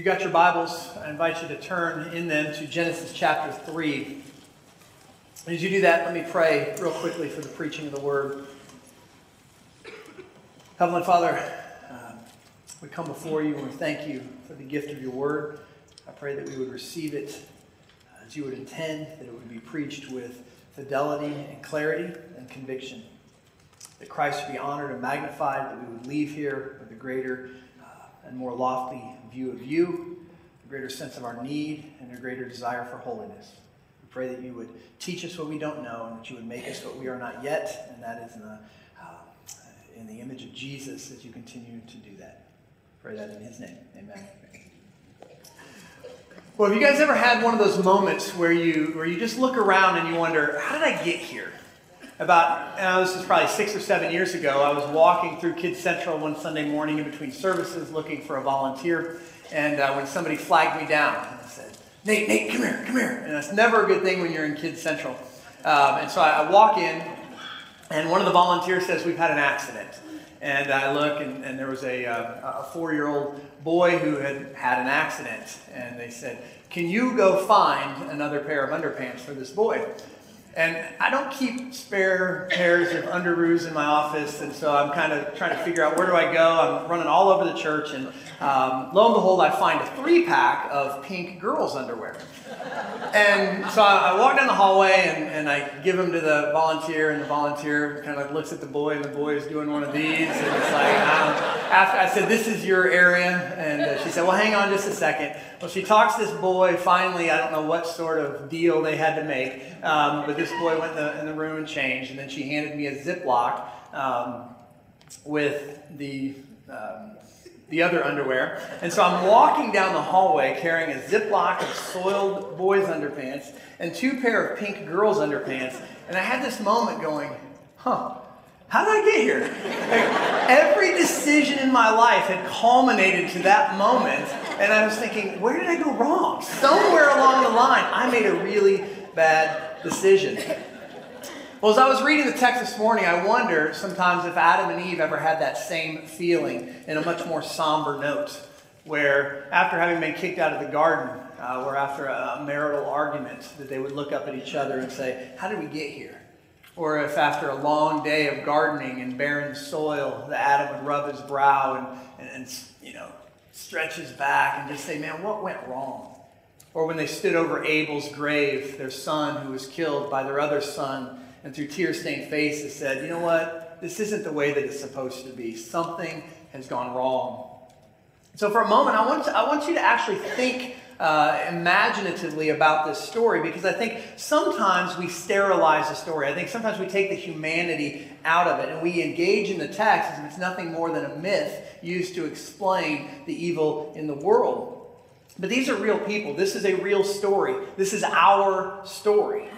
you got your Bibles, I invite you to turn in them to Genesis chapter 3. As you do that, let me pray real quickly for the preaching of the word. Heavenly Father, uh, we come before you and we thank you for the gift of your word. I pray that we would receive it as you would intend, that it would be preached with fidelity and clarity and conviction. That Christ would be honored and magnified, that we would leave here with a greater uh, and more lofty view of you, a greater sense of our need, and a greater desire for holiness. We pray that you would teach us what we don't know, and that you would make us what we are not yet, and that is in the, uh, in the image of Jesus as you continue to do that. Pray that in his name. Amen. Well, have you guys ever had one of those moments where you where you just look around and you wonder, how did I get here? About this was probably six or seven years ago. I was walking through Kids Central one Sunday morning in between services, looking for a volunteer, and uh, when somebody flagged me down and said, "Nate, Nate, come here, come here," and that's never a good thing when you're in Kids Central. Um, and so I, I walk in, and one of the volunteers says, "We've had an accident." And I look, and, and there was a, uh, a four year old boy who had had an accident. And they said, Can you go find another pair of underpants for this boy? And I don't keep spare pairs of underoos in my office, and so I'm kind of trying to figure out where do I go. I'm running all over the church, and um, lo and behold, I find a three pack of pink girls' underwear. And so I, I, walk down the hallway and, and I give them to the volunteer, and the volunteer kind of like looks at the boy, and the boy is doing one of these. And it's like, um, after I said, This is your area. And uh, she said, Well, hang on just a second. Well, she talks this boy. Finally, I don't know what sort of deal they had to make, um, but this boy went in the, in the, room and changed. And then she handed me a Ziploc um, with the. Um, the other underwear. And so I'm walking down the hallway carrying a Ziploc of soiled boys' underpants and two pair of pink girls' underpants. And I had this moment going, huh, how did I get here? Like, every decision in my life had culminated to that moment. And I was thinking, where did I go wrong? Somewhere along the line, I made a really bad decision. Well, as I was reading the text this morning, I wonder sometimes if Adam and Eve ever had that same feeling in a much more somber note, where after having been kicked out of the garden, uh, or after a marital argument, that they would look up at each other and say, How did we get here? Or if after a long day of gardening in barren soil, the Adam would rub his brow and, and, and you know, stretch his back and just say, Man, what went wrong? Or when they stood over Abel's grave, their son who was killed by their other son and through tear stained faces said, You know what? This isn't the way that it's supposed to be. Something has gone wrong. So, for a moment, I want, to, I want you to actually think uh, imaginatively about this story because I think sometimes we sterilize the story. I think sometimes we take the humanity out of it and we engage in the text as if it's nothing more than a myth used to explain the evil in the world. But these are real people. This is a real story. This is our story.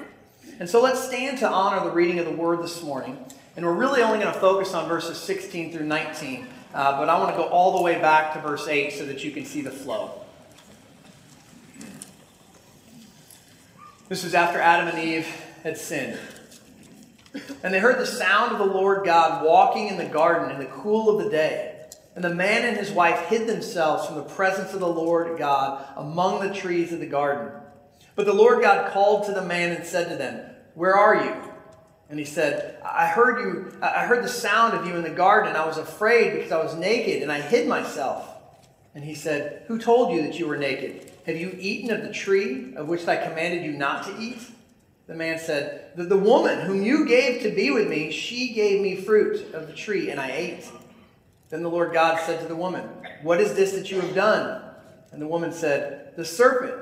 And so let's stand to honor the reading of the word this morning. And we're really only going to focus on verses 16 through 19. Uh, but I want to go all the way back to verse 8 so that you can see the flow. This was after Adam and Eve had sinned. And they heard the sound of the Lord God walking in the garden in the cool of the day. And the man and his wife hid themselves from the presence of the Lord God among the trees of the garden. But the Lord God called to the man and said to them, Where are you? And he said, I heard you, I heard the sound of you in the garden. And I was afraid because I was naked and I hid myself. And he said, Who told you that you were naked? Have you eaten of the tree of which I commanded you not to eat? The man said, the, the woman whom you gave to be with me, she gave me fruit of the tree, and I ate. Then the Lord God said to the woman, What is this that you have done? And the woman said, The serpent,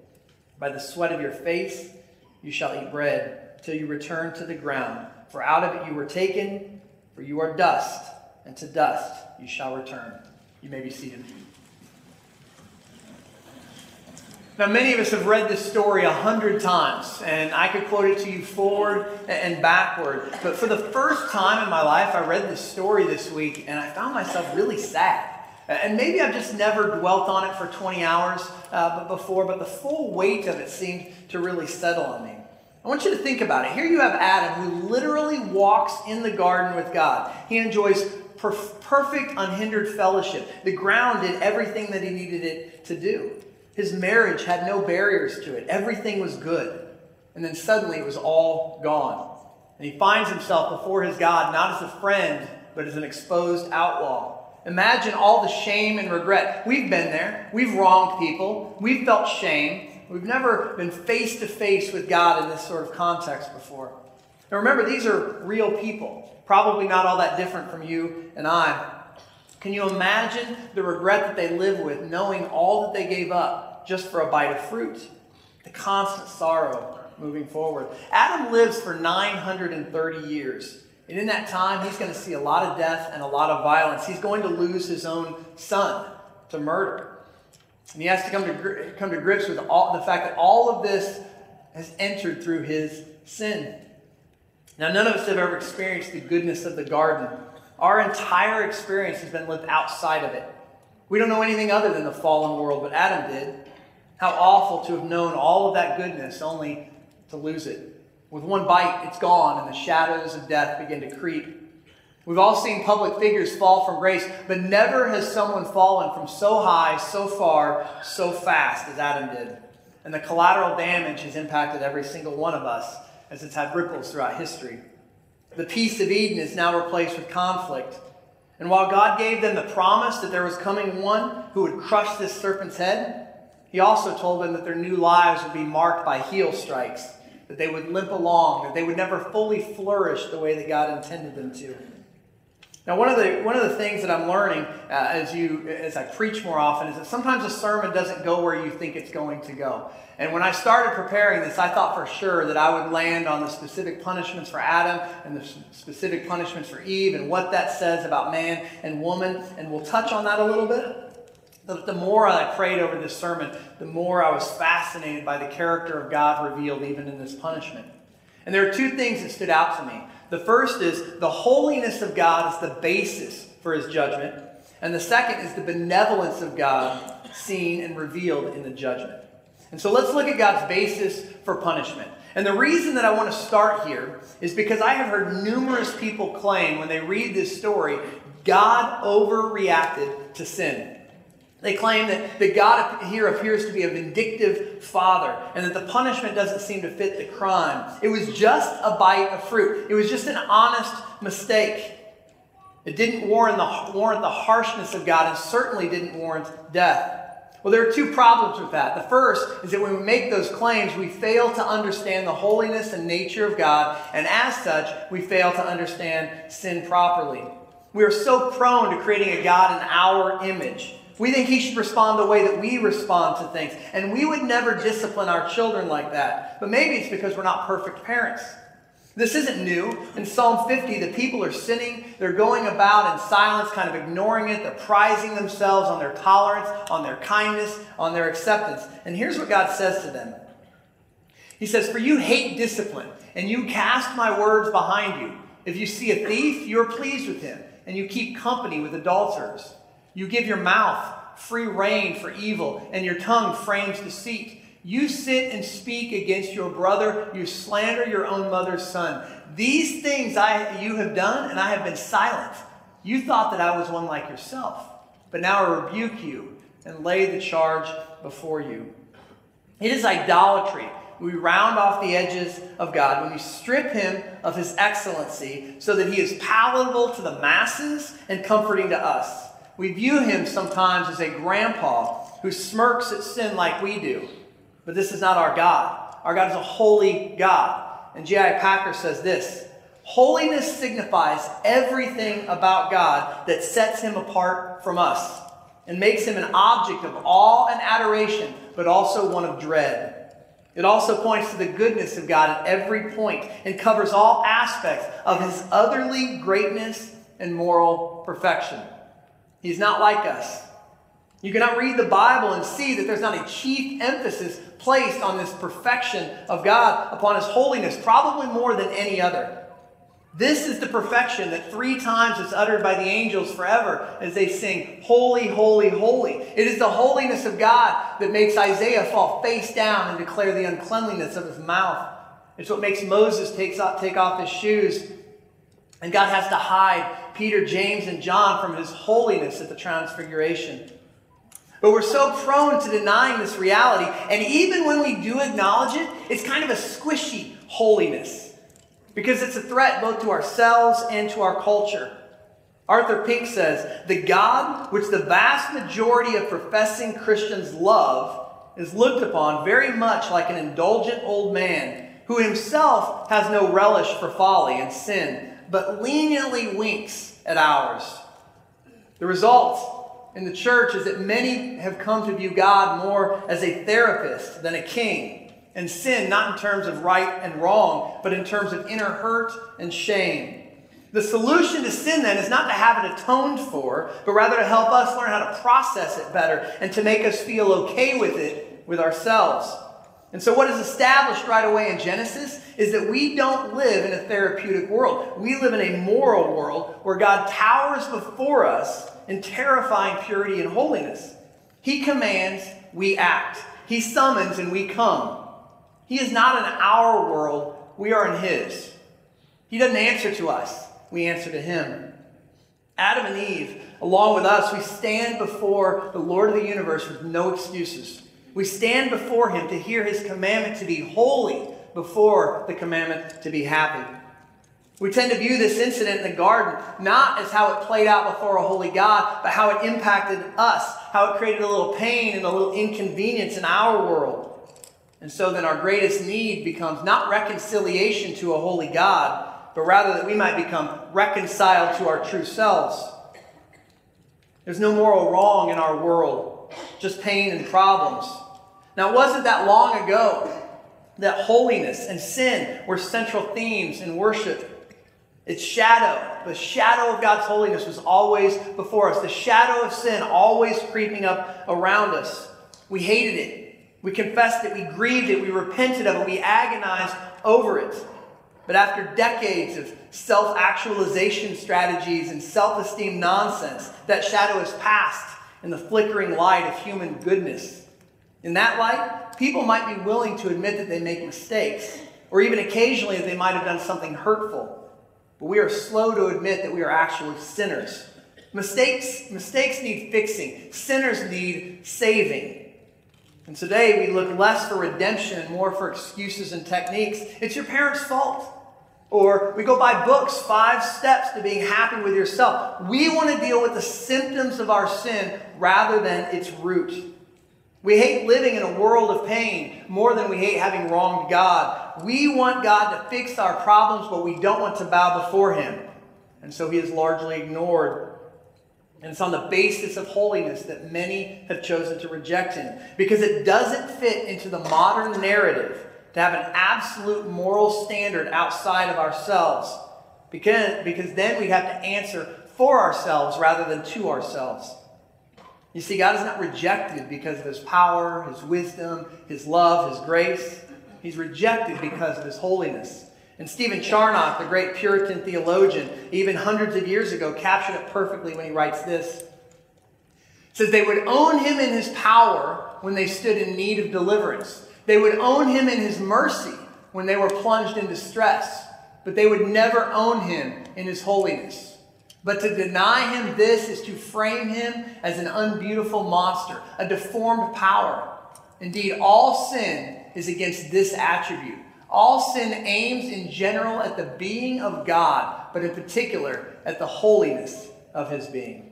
By the sweat of your face you shall eat bread till you return to the ground. For out of it you were taken, for you are dust, and to dust you shall return. You may be seated. Now, many of us have read this story a hundred times, and I could quote it to you forward and backward. But for the first time in my life, I read this story this week, and I found myself really sad. And maybe I've just never dwelt on it for 20 hours uh, before, but the full weight of it seemed to really settle on me. I want you to think about it. Here you have Adam who literally walks in the garden with God. He enjoys perf- perfect, unhindered fellowship. The ground did everything that he needed it to do. His marriage had no barriers to it, everything was good. And then suddenly it was all gone. And he finds himself before his God not as a friend, but as an exposed outlaw. Imagine all the shame and regret. We've been there. We've wronged people. We've felt shame. We've never been face to face with God in this sort of context before. Now remember, these are real people, probably not all that different from you and I. Can you imagine the regret that they live with, knowing all that they gave up just for a bite of fruit? The constant sorrow moving forward. Adam lives for 930 years. And in that time, he's going to see a lot of death and a lot of violence. He's going to lose his own son to murder. And he has to come to, come to grips with all, the fact that all of this has entered through his sin. Now, none of us have ever experienced the goodness of the garden our entire experience has been lived outside of it. We don't know anything other than the fallen world, but Adam did. How awful to have known all of that goodness only to lose it. With one bite, it's gone, and the shadows of death begin to creep. We've all seen public figures fall from grace, but never has someone fallen from so high, so far, so fast as Adam did. And the collateral damage has impacted every single one of us as it's had ripples throughout history. The peace of Eden is now replaced with conflict. And while God gave them the promise that there was coming one who would crush this serpent's head, he also told them that their new lives would be marked by heel strikes, that they would limp along, that they would never fully flourish the way that God intended them to. Now, one of the one of the things that I'm learning uh, as you as I preach more often is that sometimes a sermon doesn't go where you think it's going to go. And when I started preparing this, I thought for sure that I would land on the specific punishments for Adam and the specific punishments for Eve and what that says about man and woman, and we'll touch on that a little bit. But the more I prayed over this sermon, the more I was fascinated by the character of God revealed even in this punishment. And there are two things that stood out to me. The first is the holiness of God is the basis for his judgment. And the second is the benevolence of God seen and revealed in the judgment. And so let's look at God's basis for punishment. And the reason that I want to start here is because I have heard numerous people claim when they read this story, God overreacted to sin. They claim that, that God here appears to be a vindictive father and that the punishment doesn't seem to fit the crime. It was just a bite of fruit, it was just an honest mistake. It didn't warrant the, warrant the harshness of God and certainly didn't warrant death. Well, there are two problems with that. The first is that when we make those claims, we fail to understand the holiness and nature of God, and as such, we fail to understand sin properly. We are so prone to creating a God in our image. We think he should respond the way that we respond to things. And we would never discipline our children like that. But maybe it's because we're not perfect parents. This isn't new. In Psalm 50, the people are sinning. They're going about in silence, kind of ignoring it. They're prizing themselves on their tolerance, on their kindness, on their acceptance. And here's what God says to them He says, For you hate discipline, and you cast my words behind you. If you see a thief, you are pleased with him, and you keep company with adulterers. You give your mouth free rein for evil, and your tongue frames deceit. You sit and speak against your brother. You slander your own mother's son. These things I, you have done, and I have been silent. You thought that I was one like yourself. But now I rebuke you and lay the charge before you. It is idolatry. We round off the edges of God when we strip him of his excellency so that he is palatable to the masses and comforting to us. We view him sometimes as a grandpa who smirks at sin like we do. But this is not our God. Our God is a holy God. And J.I. Packer says this Holiness signifies everything about God that sets him apart from us and makes him an object of awe and adoration, but also one of dread. It also points to the goodness of God at every point and covers all aspects of his otherly greatness and moral perfection. He's not like us. You cannot read the Bible and see that there's not a chief emphasis placed on this perfection of God, upon his holiness, probably more than any other. This is the perfection that three times is uttered by the angels forever as they sing, Holy, Holy, Holy. It is the holiness of God that makes Isaiah fall face down and declare the uncleanliness of his mouth. It's what makes Moses off, take off his shoes. And God has to hide Peter, James, and John from his holiness at the transfiguration. But we're so prone to denying this reality. And even when we do acknowledge it, it's kind of a squishy holiness because it's a threat both to ourselves and to our culture. Arthur Pink says the God which the vast majority of professing Christians love is looked upon very much like an indulgent old man who himself has no relish for folly and sin, but leniently winks at ours. The result in the church is that many have come to view God more as a therapist than a king and sin not in terms of right and wrong, but in terms of inner hurt and shame. The solution to sin then is not to have it atoned for, but rather to help us learn how to process it better and to make us feel okay with it with ourselves. And so, what is established right away in Genesis is that we don't live in a therapeutic world. We live in a moral world where God towers before us in terrifying purity and holiness. He commands, we act. He summons, and we come. He is not in our world, we are in His. He doesn't answer to us, we answer to Him. Adam and Eve, along with us, we stand before the Lord of the universe with no excuses. We stand before Him to hear His commandment to be holy before the commandment to be happy. We tend to view this incident in the garden not as how it played out before a holy God, but how it impacted us, how it created a little pain and a little inconvenience in our world. And so then our greatest need becomes not reconciliation to a holy God, but rather that we might become reconciled to our true selves. There's no moral wrong in our world, just pain and problems. Now, it wasn't that long ago that holiness and sin were central themes in worship. Its shadow, the shadow of God's holiness was always before us, the shadow of sin always creeping up around us. We hated it. We confessed it, we grieved it, we repented of it, we agonized over it. But after decades of self actualization strategies and self esteem nonsense, that shadow has passed in the flickering light of human goodness. In that light, people might be willing to admit that they make mistakes, or even occasionally that they might have done something hurtful. But we are slow to admit that we are actually sinners. Mistakes, mistakes need fixing, sinners need saving. And today we look less for redemption and more for excuses and techniques. It's your parents' fault. Or we go buy books, Five Steps to Being Happy with Yourself. We want to deal with the symptoms of our sin rather than its root. We hate living in a world of pain more than we hate having wronged God. We want God to fix our problems, but we don't want to bow before Him. And so He is largely ignored and it's on the basis of holiness that many have chosen to reject him because it doesn't fit into the modern narrative to have an absolute moral standard outside of ourselves. Because, because then we have to answer for ourselves rather than to ourselves. You see, God is not rejected because of his power, his wisdom, his love, his grace. He's rejected because of his holiness. And Stephen Charnock, the great Puritan theologian, even hundreds of years ago, captured it perfectly when he writes this. says they would own him in his power when they stood in need of deliverance. They would own him in his mercy when they were plunged in distress. But they would never own him in his holiness. But to deny him this is to frame him as an unbeautiful monster, a deformed power. Indeed, all sin is against this attribute all sin aims in general at the being of God, but in particular at the holiness of his being.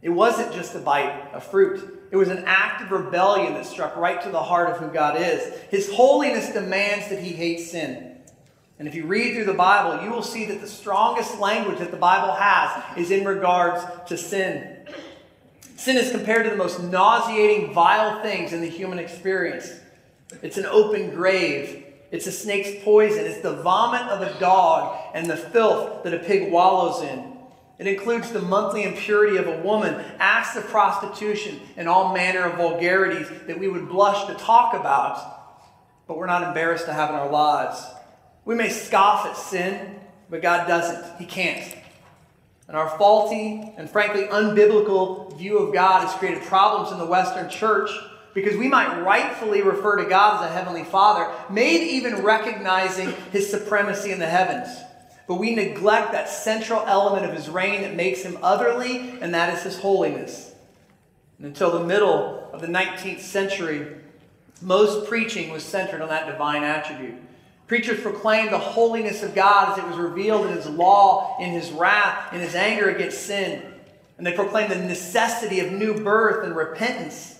It wasn't just a bite of fruit. It was an act of rebellion that struck right to the heart of who God is. His holiness demands that he hates sin. And if you read through the Bible, you will see that the strongest language that the Bible has is in regards to sin. Sin is compared to the most nauseating, vile things in the human experience. It's an open grave. It's a snake's poison. It's the vomit of a dog and the filth that a pig wallows in. It includes the monthly impurity of a woman, acts of prostitution, and all manner of vulgarities that we would blush to talk about, but we're not embarrassed to have in our lives. We may scoff at sin, but God doesn't. He can't. And our faulty and frankly unbiblical view of God has created problems in the Western church because we might rightfully refer to God as a heavenly Father, maybe even recognizing his supremacy in the heavens. But we neglect that central element of his reign that makes him otherly, and that is his holiness. And until the middle of the 19th century, most preaching was centered on that divine attribute. Preachers proclaimed the holiness of God as it was revealed in his law, in his wrath, in his anger against sin. And they proclaimed the necessity of new birth and repentance.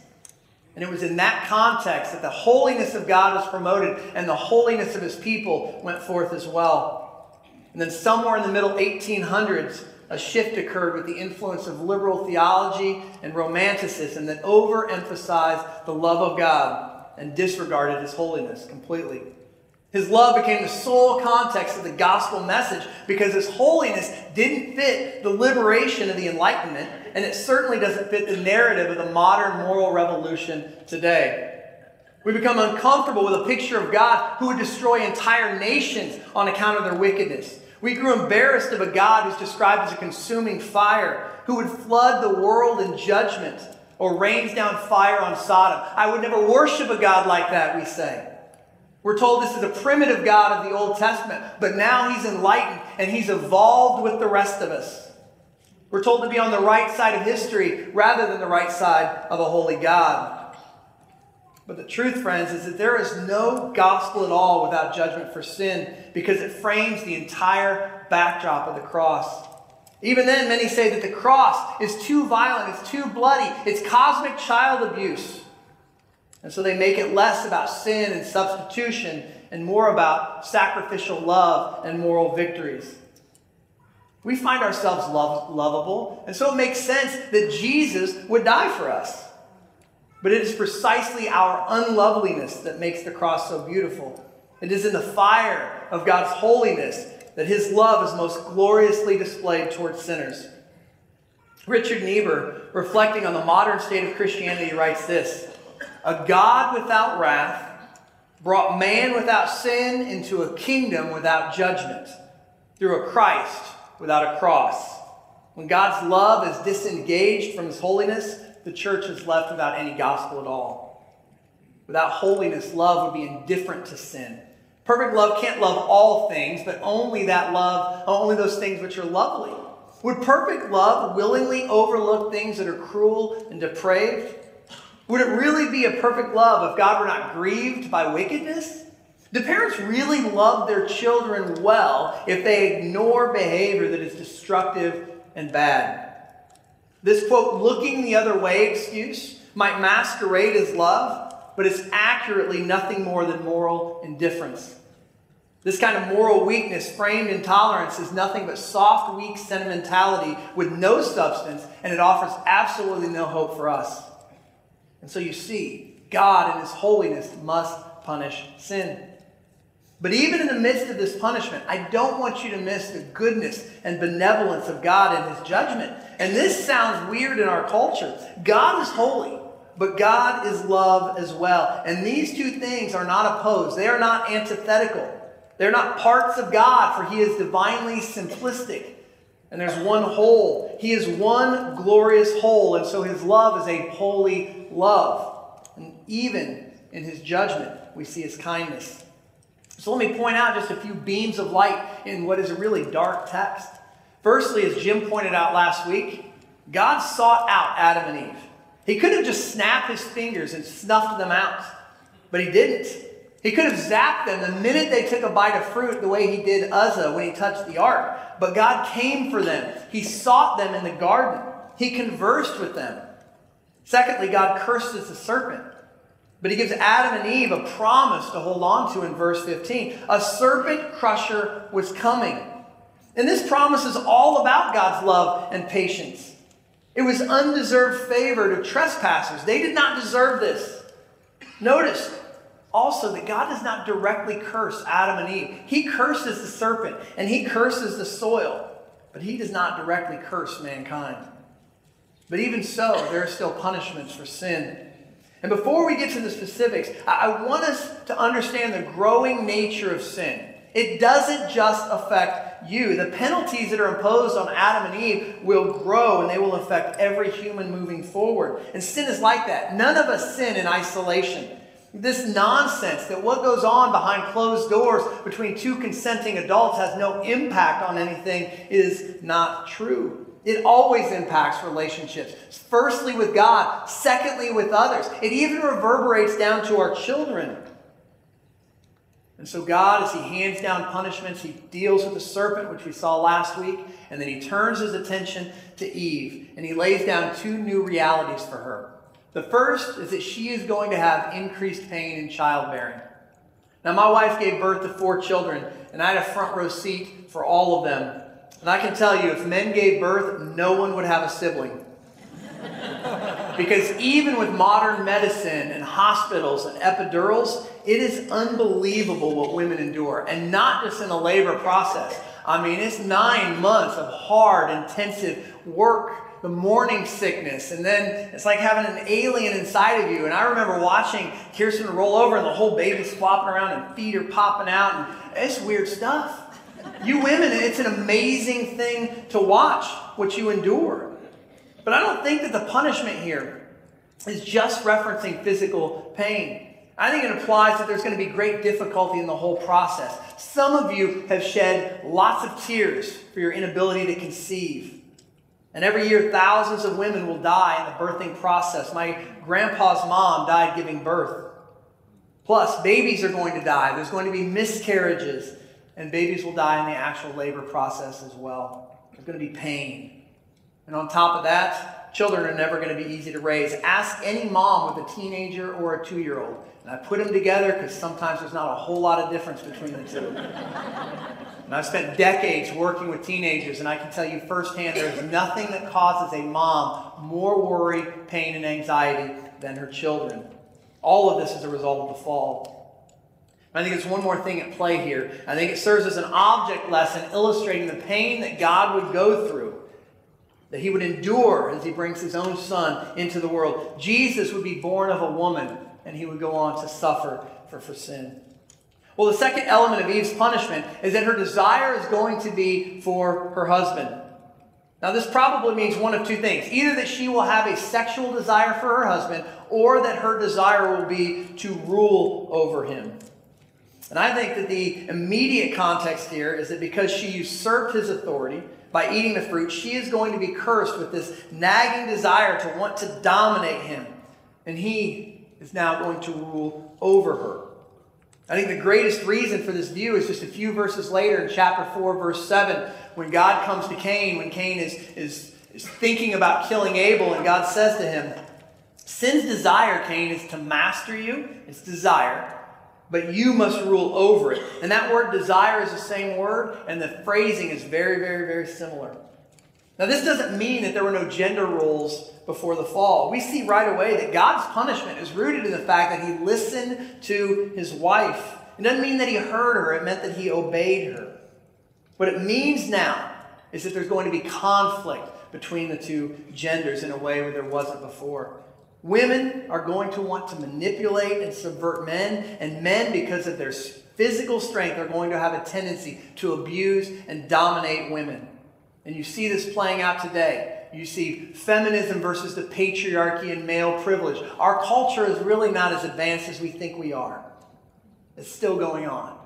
And it was in that context that the holiness of God was promoted and the holiness of his people went forth as well. And then somewhere in the middle 1800s, a shift occurred with the influence of liberal theology and romanticism that overemphasized the love of God and disregarded his holiness completely. His love became the sole context of the gospel message because his holiness didn't fit the liberation of the Enlightenment, and it certainly doesn't fit the narrative of the modern moral revolution today. We become uncomfortable with a picture of God who would destroy entire nations on account of their wickedness. We grew embarrassed of a God who's described as a consuming fire, who would flood the world in judgment or rains down fire on Sodom. I would never worship a God like that, we say. We're told this is a primitive God of the Old Testament, but now he's enlightened and he's evolved with the rest of us. We're told to be on the right side of history rather than the right side of a holy God. But the truth, friends, is that there is no gospel at all without judgment for sin because it frames the entire backdrop of the cross. Even then, many say that the cross is too violent, it's too bloody, it's cosmic child abuse. And so they make it less about sin and substitution and more about sacrificial love and moral victories. We find ourselves love, lovable, and so it makes sense that Jesus would die for us. But it is precisely our unloveliness that makes the cross so beautiful. It is in the fire of God's holiness that his love is most gloriously displayed towards sinners. Richard Niebuhr, reflecting on the modern state of Christianity, writes this a God without wrath brought man without sin into a kingdom without judgment through a Christ without a cross. When God's love is disengaged from his holiness, the church is left without any gospel at all. Without holiness, love would be indifferent to sin. Perfect love can't love all things, but only that love, only those things which are lovely. Would perfect love willingly overlook things that are cruel and depraved? Would it really be a perfect love if God were not grieved by wickedness? Do parents really love their children well if they ignore behavior that is destructive and bad? This quote, looking the other way excuse might masquerade as love, but it's accurately nothing more than moral indifference. This kind of moral weakness, framed in tolerance, is nothing but soft, weak sentimentality with no substance, and it offers absolutely no hope for us. And so you see, God in His holiness must punish sin. But even in the midst of this punishment, I don't want you to miss the goodness and benevolence of God in His judgment. And this sounds weird in our culture. God is holy, but God is love as well. And these two things are not opposed, they are not antithetical. They're not parts of God, for He is divinely simplistic. And there's one whole. He is one glorious whole, and so His love is a holy love. And even in his judgment, we see his kindness. So let me point out just a few beams of light in what is a really dark text. Firstly, as Jim pointed out last week, God sought out Adam and Eve. He could have just snapped his fingers and snuffed them out, but he didn't. He could have zapped them the minute they took a bite of fruit, the way he did Uzzah when he touched the ark. But God came for them. He sought them in the garden. He conversed with them. Secondly, God curses the serpent. But he gives Adam and Eve a promise to hold on to in verse 15. A serpent crusher was coming. And this promise is all about God's love and patience. It was undeserved favor to trespassers. They did not deserve this. Notice also that God does not directly curse Adam and Eve. He curses the serpent and he curses the soil, but he does not directly curse mankind. But even so, there are still punishments for sin. And before we get to the specifics, I want us to understand the growing nature of sin. It doesn't just affect you. The penalties that are imposed on Adam and Eve will grow and they will affect every human moving forward. And sin is like that. None of us sin in isolation. This nonsense that what goes on behind closed doors between two consenting adults has no impact on anything is not true. It always impacts relationships. Firstly, with God. Secondly, with others. It even reverberates down to our children. And so, God, as He hands down punishments, He deals with the serpent, which we saw last week, and then He turns His attention to Eve, and He lays down two new realities for her. The first is that she is going to have increased pain in childbearing. Now, my wife gave birth to four children, and I had a front row seat for all of them and I can tell you, if men gave birth, no one would have a sibling. because even with modern medicine and hospitals and epidurals, it is unbelievable what women endure. And not just in the labor process. I mean, it's nine months of hard, intensive work, the morning sickness, and then it's like having an alien inside of you. And I remember watching Kirsten roll over and the whole baby's flopping around and feet are popping out, and it's weird stuff. You women, it's an amazing thing to watch what you endure. But I don't think that the punishment here is just referencing physical pain. I think it implies that there's going to be great difficulty in the whole process. Some of you have shed lots of tears for your inability to conceive. And every year, thousands of women will die in the birthing process. My grandpa's mom died giving birth. Plus, babies are going to die. There's going to be miscarriages and babies will die in the actual labor process as well. There's going to be pain. And on top of that, children are never going to be easy to raise. Ask any mom with a teenager or a two year old. And I put them together because sometimes there's not a whole lot of difference between the two. and I've spent decades working with teenagers, and I can tell you firsthand there's nothing that causes a mom more worry, pain, and anxiety than her children. All of this is a result of the fall. I think it's one more thing at play here. I think it serves as an object lesson illustrating the pain that God would go through, that he would endure as he brings his own son into the world. Jesus would be born of a woman, and he would go on to suffer for, for sin. Well, the second element of Eve's punishment is that her desire is going to be for her husband. Now, this probably means one of two things either that she will have a sexual desire for her husband, or that her desire will be to rule over him. And I think that the immediate context here is that because she usurped his authority by eating the fruit, she is going to be cursed with this nagging desire to want to dominate him. And he is now going to rule over her. I think the greatest reason for this view is just a few verses later in chapter 4, verse 7, when God comes to Cain, when Cain is, is, is thinking about killing Abel, and God says to him, Sin's desire, Cain, is to master you, its desire but you must rule over it. And that word desire is the same word, and the phrasing is very, very, very similar. Now, this doesn't mean that there were no gender roles before the fall. We see right away that God's punishment is rooted in the fact that he listened to his wife. It doesn't mean that he heard her, it meant that he obeyed her. What it means now is that there's going to be conflict between the two genders in a way where there wasn't before. Women are going to want to manipulate and subvert men, and men, because of their physical strength, are going to have a tendency to abuse and dominate women. And you see this playing out today. You see feminism versus the patriarchy and male privilege. Our culture is really not as advanced as we think we are. It's still going on.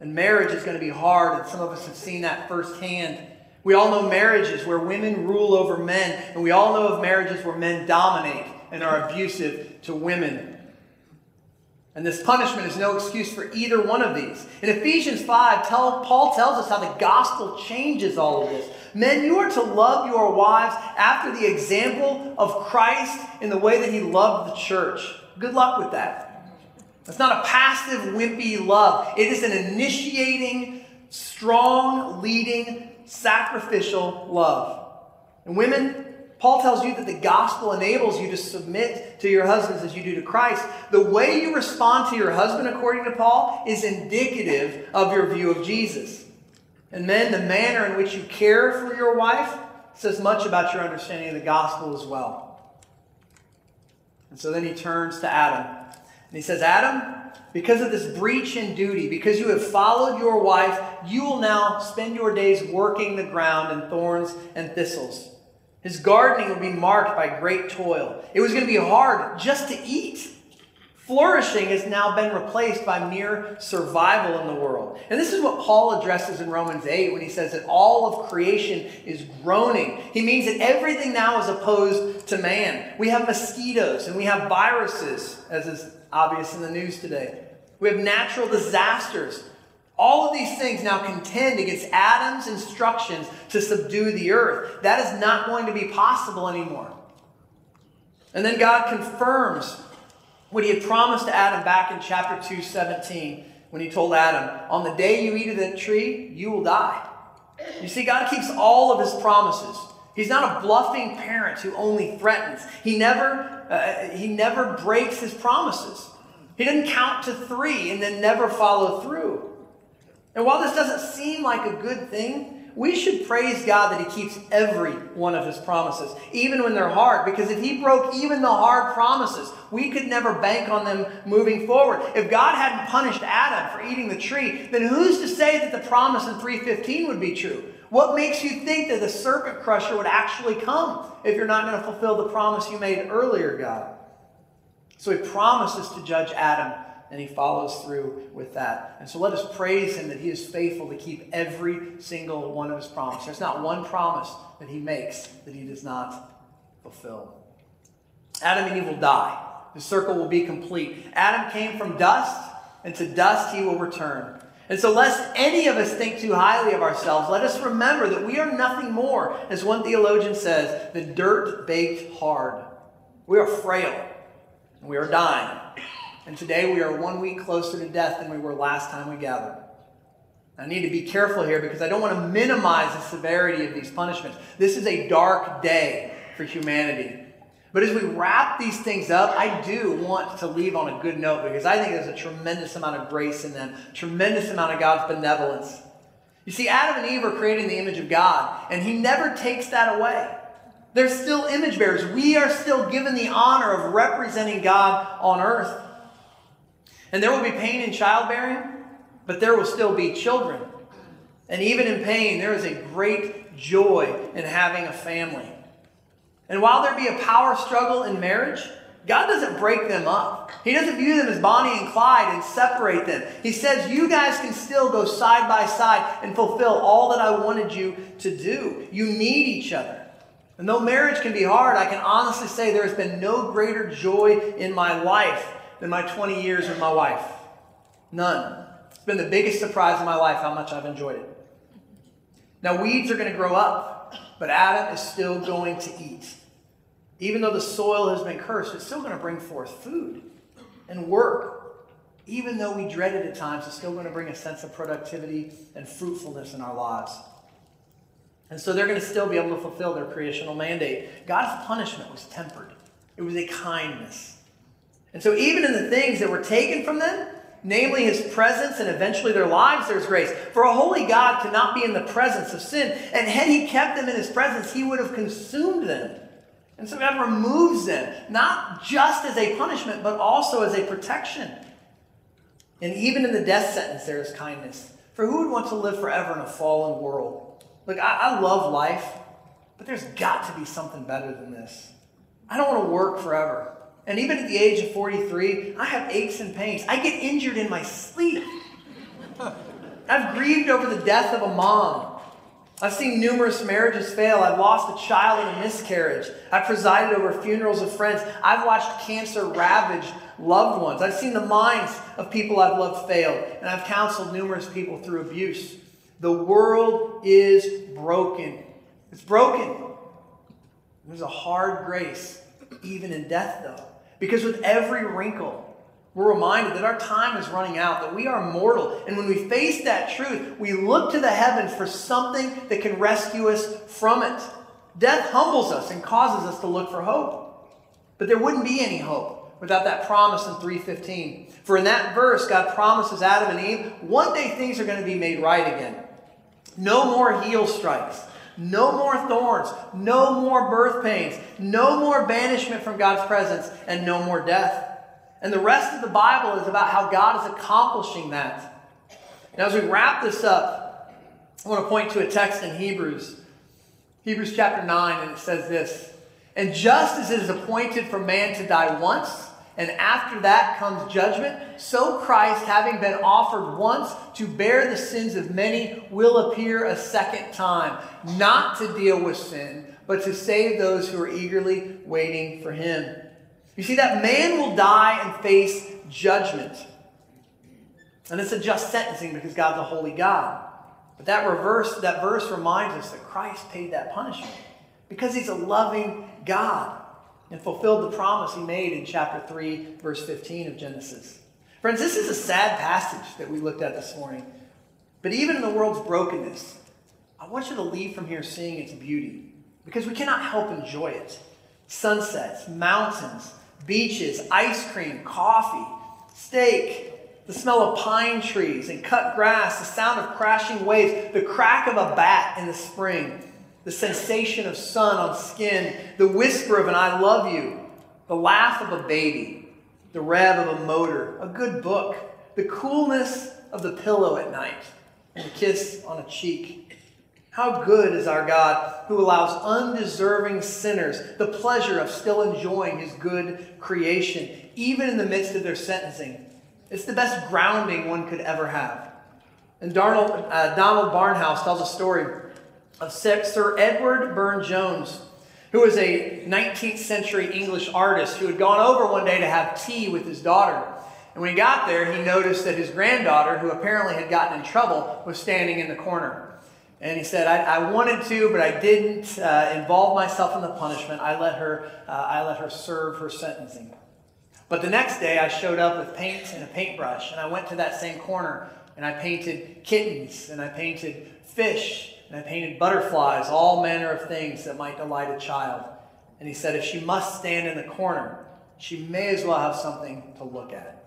And marriage is going to be hard, and some of us have seen that firsthand we all know marriages where women rule over men, and we all know of marriages where men dominate and are abusive to women. And this punishment is no excuse for either one of these. In Ephesians 5, tell, Paul tells us how the gospel changes all of this. Men, you are to love your wives after the example of Christ in the way that he loved the church. Good luck with that. It's not a passive, wimpy love, it is an initiating, strong, leading, sacrificial love. And women, Paul tells you that the gospel enables you to submit to your husbands as you do to Christ. The way you respond to your husband, according to Paul, is indicative of your view of Jesus. And men, the manner in which you care for your wife says much about your understanding of the gospel as well. And so then he turns to Adam. And he says, Adam, because of this breach in duty, because you have followed your wife, you will now spend your days working the ground in thorns and thistles. His gardening would be marked by great toil. It was going to be hard just to eat. Flourishing has now been replaced by mere survival in the world. And this is what Paul addresses in Romans 8 when he says that all of creation is groaning. He means that everything now is opposed to man. We have mosquitoes and we have viruses, as is obvious in the news today. We have natural disasters. All of these things now contend against Adam's instructions to subdue the earth. That is not going to be possible anymore. And then God confirms what he had promised to Adam back in chapter 2, 17, when he told Adam, On the day you eat of that tree, you will die. You see, God keeps all of his promises. He's not a bluffing parent who only threatens. He never, uh, he never breaks his promises. He doesn't count to three and then never follow through. And while this doesn't seem like a good thing, we should praise God that He keeps every one of His promises, even when they're hard, because if He broke even the hard promises, we could never bank on them moving forward. If God hadn't punished Adam for eating the tree, then who's to say that the promise in 315 would be true? What makes you think that the serpent crusher would actually come if you're not going to fulfill the promise you made earlier, God? So He promises to judge Adam and he follows through with that. And so let us praise him that he is faithful to keep every single one of his promises. There's not one promise that he makes that he does not fulfill. Adam and Eve will die. The circle will be complete. Adam came from dust, and to dust he will return. And so, lest any of us think too highly of ourselves, let us remember that we are nothing more, as one theologian says, than dirt baked hard. We are frail, we are dying. And today we are one week closer to death than we were last time we gathered. I need to be careful here because I don't want to minimize the severity of these punishments. This is a dark day for humanity. But as we wrap these things up, I do want to leave on a good note because I think there's a tremendous amount of grace in them, tremendous amount of God's benevolence. You see, Adam and Eve are created in the image of God, and He never takes that away. They're still image bearers. We are still given the honor of representing God on earth. And there will be pain in childbearing, but there will still be children. And even in pain, there is a great joy in having a family. And while there be a power struggle in marriage, God doesn't break them up. He doesn't view them as Bonnie and Clyde and separate them. He says, You guys can still go side by side and fulfill all that I wanted you to do. You need each other. And though marriage can be hard, I can honestly say there has been no greater joy in my life than my 20 years with my wife. None. It's been the biggest surprise in my life how much I've enjoyed it. Now, weeds are going to grow up, but Adam is still going to eat. Even though the soil has been cursed, it's still going to bring forth food and work. Even though we dread it at times, it's still going to bring a sense of productivity and fruitfulness in our lives. And so they're going to still be able to fulfill their creational mandate. God's punishment was tempered, it was a kindness. And so, even in the things that were taken from them, namely his presence and eventually their lives, there's grace. For a holy God cannot be in the presence of sin. And had he kept them in his presence, he would have consumed them. And so God removes them, not just as a punishment, but also as a protection. And even in the death sentence, there is kindness. For who would want to live forever in a fallen world? Look, I, I love life, but there's got to be something better than this. I don't want to work forever. And even at the age of 43, I have aches and pains. I get injured in my sleep. I've grieved over the death of a mom. I've seen numerous marriages fail. I've lost a child in a miscarriage. I've presided over funerals of friends. I've watched cancer ravage loved ones. I've seen the minds of people I've loved fail, and I've counseled numerous people through abuse. The world is broken. It's broken. There's a hard grace, even in death, though. Because with every wrinkle, we're reminded that our time is running out, that we are mortal. And when we face that truth, we look to the heavens for something that can rescue us from it. Death humbles us and causes us to look for hope. But there wouldn't be any hope without that promise in 315. For in that verse, God promises Adam and Eve, one day things are going to be made right again. No more heel strikes. No more thorns. No more birth pains. No more banishment from God's presence. And no more death. And the rest of the Bible is about how God is accomplishing that. Now, as we wrap this up, I want to point to a text in Hebrews, Hebrews chapter 9, and it says this And just as it is appointed for man to die once, and after that comes judgment, so Christ, having been offered once to bear the sins of many, will appear a second time, not to deal with sin, but to save those who are eagerly waiting for him. You see, that man will die and face judgment. And it's a just sentencing because God's a holy God. But that reverse, that verse reminds us that Christ paid that punishment because he's a loving God and fulfilled the promise he made in chapter 3, verse 15 of Genesis. Friends, this is a sad passage that we looked at this morning. But even in the world's brokenness, I want you to leave from here seeing its beauty because we cannot help enjoy it. Sunsets, mountains, beaches, ice cream, coffee, steak, the smell of pine trees and cut grass, the sound of crashing waves, the crack of a bat in the spring, the sensation of sun on skin, the whisper of an I love you, the laugh of a baby, the rev of a motor, a good book, the coolness of the pillow at night, and a kiss on a cheek. How good is our God who allows undeserving sinners the pleasure of still enjoying his good creation, even in the midst of their sentencing. It's the best grounding one could ever have. And Darnold, uh, Donald Barnhouse tells a story of Sir Edward Burne Jones, who was a 19th century English artist who had gone over one day to have tea with his daughter. And when he got there, he noticed that his granddaughter, who apparently had gotten in trouble, was standing in the corner. And he said, I, I wanted to, but I didn't uh, involve myself in the punishment. I let, her, uh, I let her serve her sentencing. But the next day, I showed up with paint and a paintbrush, and I went to that same corner, and I painted kittens, and I painted fish, and I painted butterflies, all manner of things that might delight a child. And he said, if she must stand in the corner, she may as well have something to look at.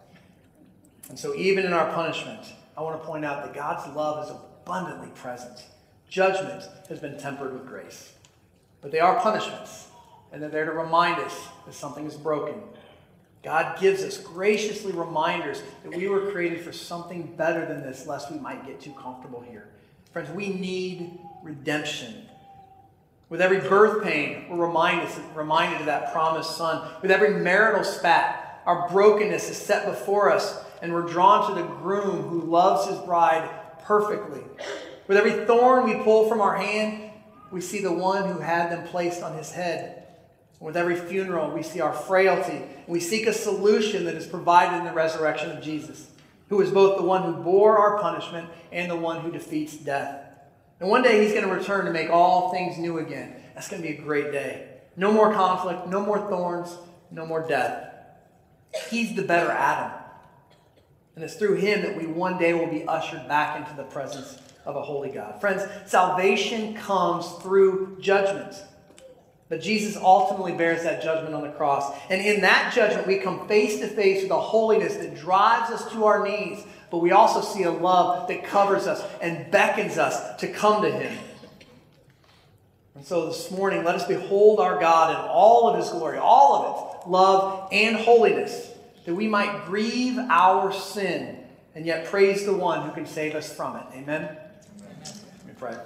And so, even in our punishment, I want to point out that God's love is abundantly present. Judgment has been tempered with grace. But they are punishments, and they're there to remind us that something is broken. God gives us graciously reminders that we were created for something better than this, lest we might get too comfortable here. Friends, we need redemption. With every birth pain, we're reminded, reminded of that promised son. With every marital spat, our brokenness is set before us, and we're drawn to the groom who loves his bride perfectly. With every thorn we pull from our hand, we see the one who had them placed on his head. With every funeral, we see our frailty. And we seek a solution that is provided in the resurrection of Jesus, who is both the one who bore our punishment and the one who defeats death. And one day he's going to return to make all things new again. That's going to be a great day. No more conflict, no more thorns, no more death. He's the better Adam. And it's through him that we one day will be ushered back into the presence of a holy God. Friends, salvation comes through judgment. But Jesus ultimately bears that judgment on the cross. And in that judgment, we come face to face with a holiness that drives us to our knees. But we also see a love that covers us and beckons us to come to Him. And so this morning, let us behold our God in all of His glory, all of it, love and holiness, that we might grieve our sin and yet praise the one who can save us from it. Amen Amen. Let me pray.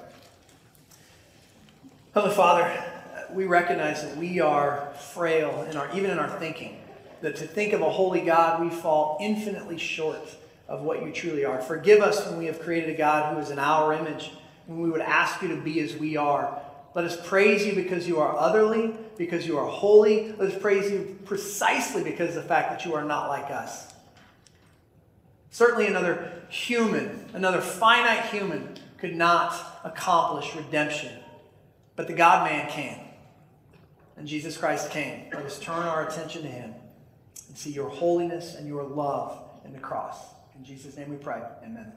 Heavenly Father, we recognize that we are frail in our, even in our thinking. That to think of a holy God, we fall infinitely short of what you truly are. Forgive us when we have created a God who is in our image, when we would ask you to be as we are. Let us praise you because you are otherly, because you are holy. Let us praise you precisely because of the fact that you are not like us. Certainly, another human, another finite human, could not accomplish redemption, but the God man can. And Jesus Christ came. Let us turn our attention to him and see your holiness and your love in the cross. In Jesus' name we pray. Amen.